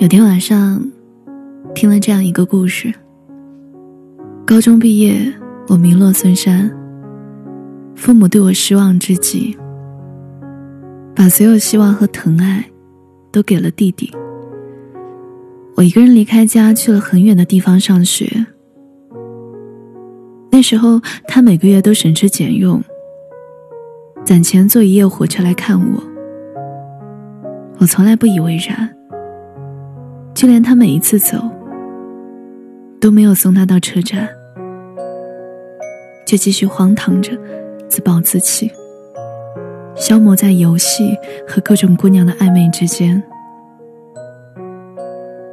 有天晚上，听了这样一个故事。高中毕业，我名落孙山。父母对我失望之极，把所有希望和疼爱，都给了弟弟。我一个人离开家，去了很远的地方上学。那时候，他每个月都省吃俭用，攒钱坐一夜火车来看我。我从来不以为然。就连他每一次走，都没有送他到车站，就继续荒唐着，自暴自弃，消磨在游戏和各种姑娘的暧昧之间。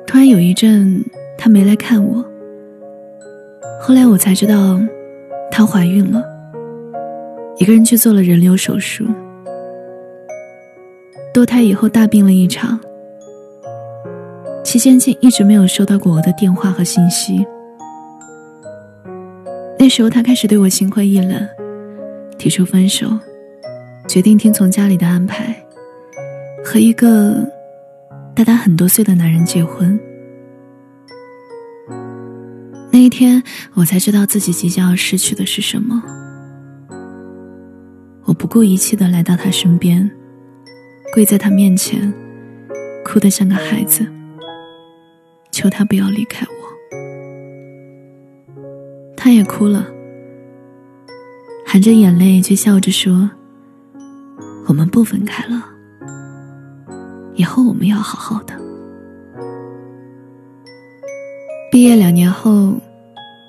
突然有一阵，他没来看我。后来我才知道，她怀孕了，一个人去做了人流手术，堕胎以后大病了一场。期间竟一直没有收到过我的电话和信息。那时候他开始对我心灰意冷，提出分手，决定听从家里的安排，和一个大他很多岁的男人结婚。那一天，我才知道自己即将要失去的是什么。我不顾一切的来到他身边，跪在他面前，哭得像个孩子。求他不要离开我，他也哭了，含着眼泪却笑着说：“我们不分开了，以后我们要好好的。”毕业两年后，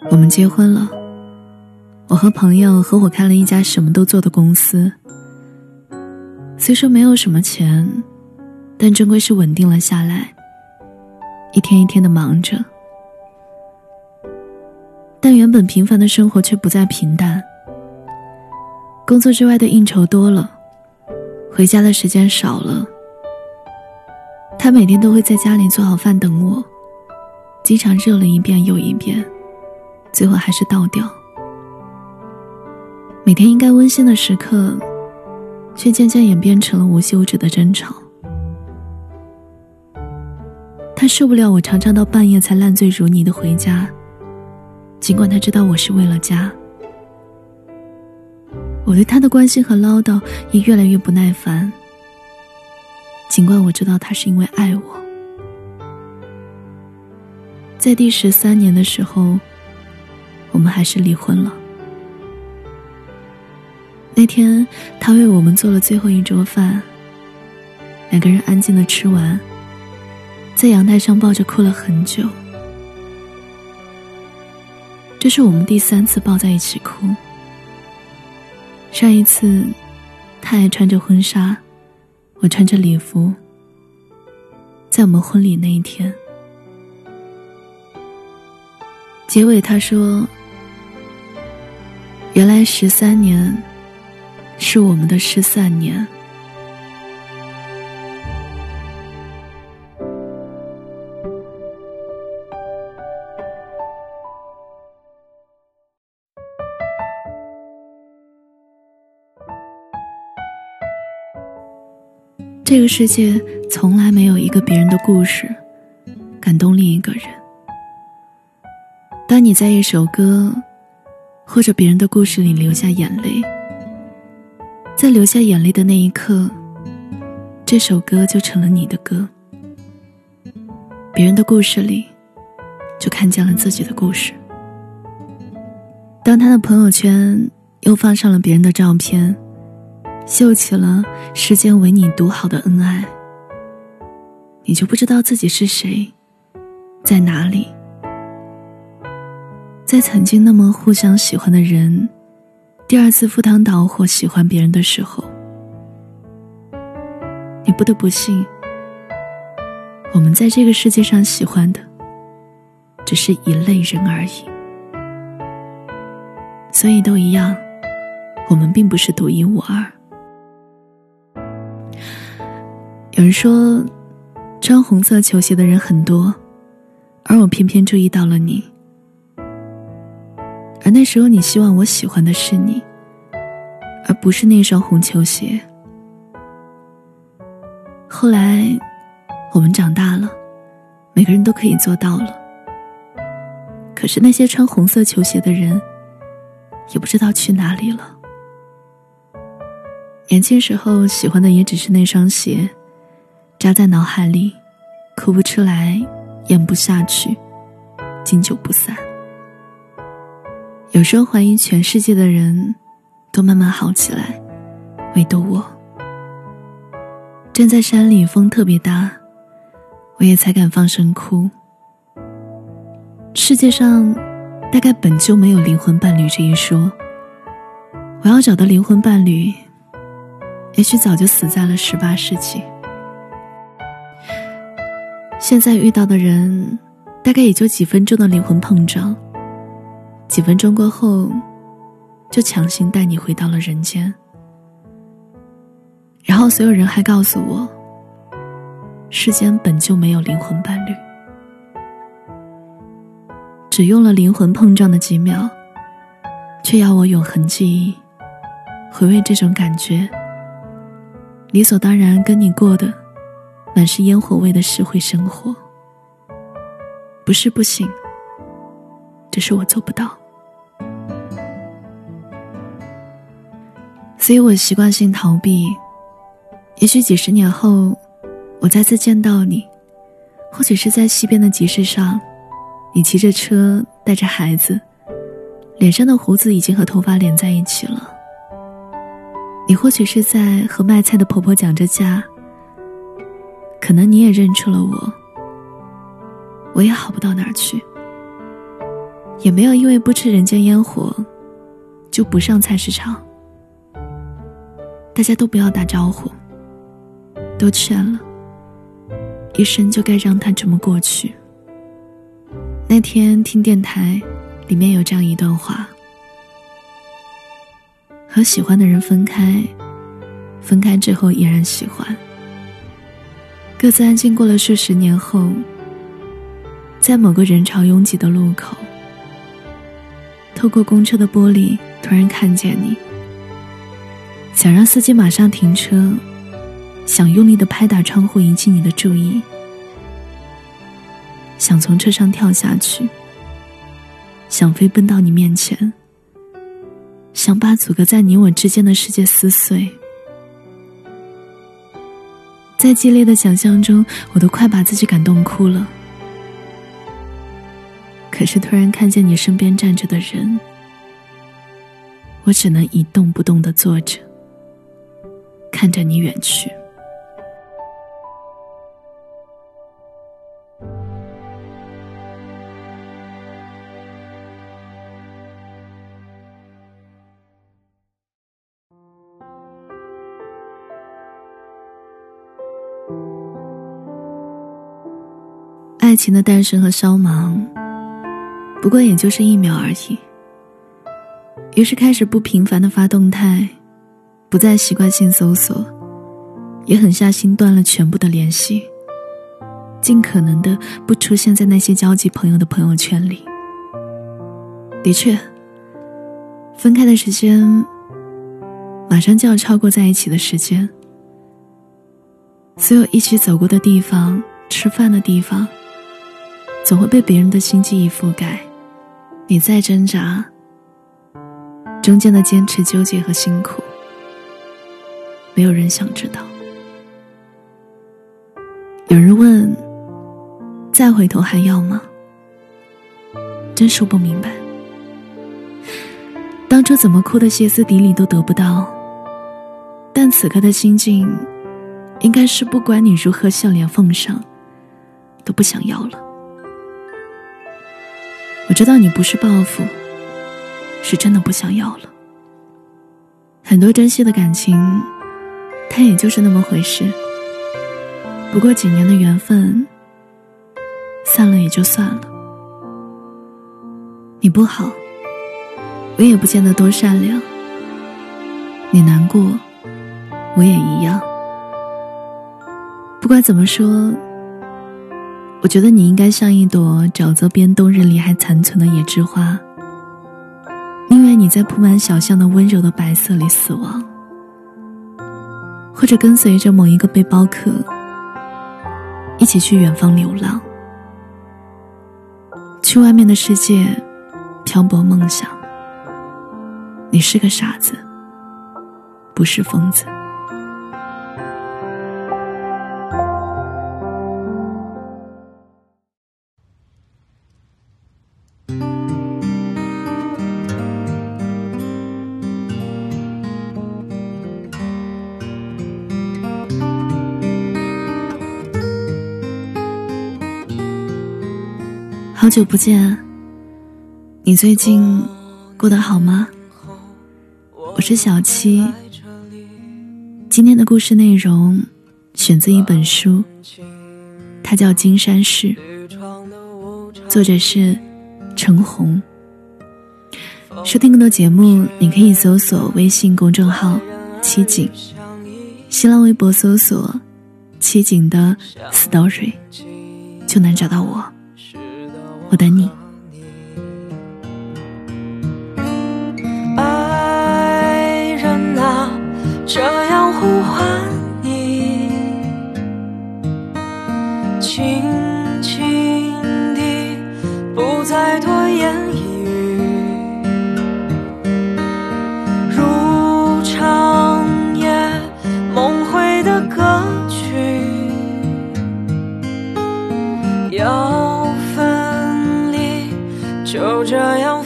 我们结婚了。我和朋友合伙开了一家什么都做的公司，虽说没有什么钱，但终归是稳定了下来。一天一天的忙着，但原本平凡的生活却不再平淡。工作之外的应酬多了，回家的时间少了。他每天都会在家里做好饭等我，经常热了一遍又一遍，最后还是倒掉。每天应该温馨的时刻，却渐渐演变成了无休止的争吵。他受不了我常常到半夜才烂醉如泥的回家，尽管他知道我是为了家。我对他的关心和唠叨也越来越不耐烦，尽管我知道他是因为爱我。在第十三年的时候，我们还是离婚了。那天，他为我们做了最后一桌饭，两个人安静的吃完。在阳台上抱着哭了很久，这是我们第三次抱在一起哭。上一次，他还穿着婚纱，我穿着礼服。在我们婚礼那一天，结尾他说：“原来十三年，是我们的失散年。”这个世界从来没有一个别人的故事感动另一个人。当你在一首歌或者别人的故事里流下眼泪，在流下眼泪的那一刻，这首歌就成了你的歌。别人的故事里，就看见了自己的故事。当他的朋友圈又放上了别人的照片。秀起了世间唯你独好的恩爱，你就不知道自己是谁，在哪里。在曾经那么互相喜欢的人，第二次赴汤蹈火喜欢别人的时候，你不得不信，我们在这个世界上喜欢的，只是一类人而已。所以都一样，我们并不是独一无二。有人说，穿红色球鞋的人很多，而我偏偏注意到了你。而那时候，你希望我喜欢的是你，而不是那双红球鞋。后来，我们长大了，每个人都可以做到了。可是那些穿红色球鞋的人，也不知道去哪里了。年轻时候喜欢的也只是那双鞋，扎在脑海里，哭不出来，咽不下去，经久不散。有时候怀疑全世界的人都慢慢好起来，唯独我。站在山里，风特别大，我也才敢放声哭。世界上大概本就没有灵魂伴侣这一说。我要找的灵魂伴侣，也许早就死在了十八世纪。现在遇到的人，大概也就几分钟的灵魂碰撞。几分钟过后，就强行带你回到了人间。然后所有人还告诉我，世间本就没有灵魂伴侣，只用了灵魂碰撞的几秒，却要我永恒记忆，回味这种感觉。理所当然跟你过的，满是烟火味的社会生活，不是不行。只是我做不到，所以我习惯性逃避。也许几十年后，我再次见到你，或许是在西边的集市上，你骑着车带着孩子，脸上的胡子已经和头发连在一起了。你或许是在和卖菜的婆婆讲着价，可能你也认出了我，我也好不到哪儿去。也没有因为不吃人间烟火，就不上菜市场。大家都不要打招呼，都劝了，一生就该让它这么过去。那天听电台，里面有这样一段话：和喜欢的人分开，分开之后依然喜欢，各自安静过了数十年后，在某个人潮拥挤的路口。透过公车的玻璃，突然看见你，想让司机马上停车，想用力的拍打窗户引起你的注意，想从车上跳下去，想飞奔到你面前，想把阻隔在你我之间的世界撕碎。在激烈的想象中，我都快把自己感动哭了。可是突然看见你身边站着的人，我只能一动不动的坐着，看着你远去。爱情的诞生和消亡。不过也就是一秒而已。于是开始不频繁的发动态，不再习惯性搜索，也狠下心断了全部的联系，尽可能的不出现在那些交集朋友的朋友圈里。的确，分开的时间马上就要超过在一起的时间，所有一起走过的地方、吃饭的地方，总会被别人的新记忆覆盖。你再挣扎，中间的坚持、纠结和辛苦，没有人想知道。有人问：“再回头还要吗？”真说不明白。当初怎么哭的歇斯底里都得不到，但此刻的心境，应该是不管你如何笑脸奉上，都不想要了。我知道你不是报复，是真的不想要了。很多珍惜的感情，它也就是那么回事。不过几年的缘分，散了也就算了。你不好，我也不见得多善良。你难过，我也一样。不管怎么说。我觉得你应该像一朵沼泽边冬日里还残存的野之花，宁愿你在铺满小巷的温柔的白色里死亡，或者跟随着某一个背包客一起去远方流浪。去外面的世界漂泊梦想。你是个傻子，不是疯子。好久不见，你最近过得好吗？我是小七。今天的故事内容选自一本书，它叫《金山寺》，作者是陈红。收听更多节目，你可以搜索微信公众号“七景”，新浪微博搜索“七景”的 story，就能找到我。我等你。就这样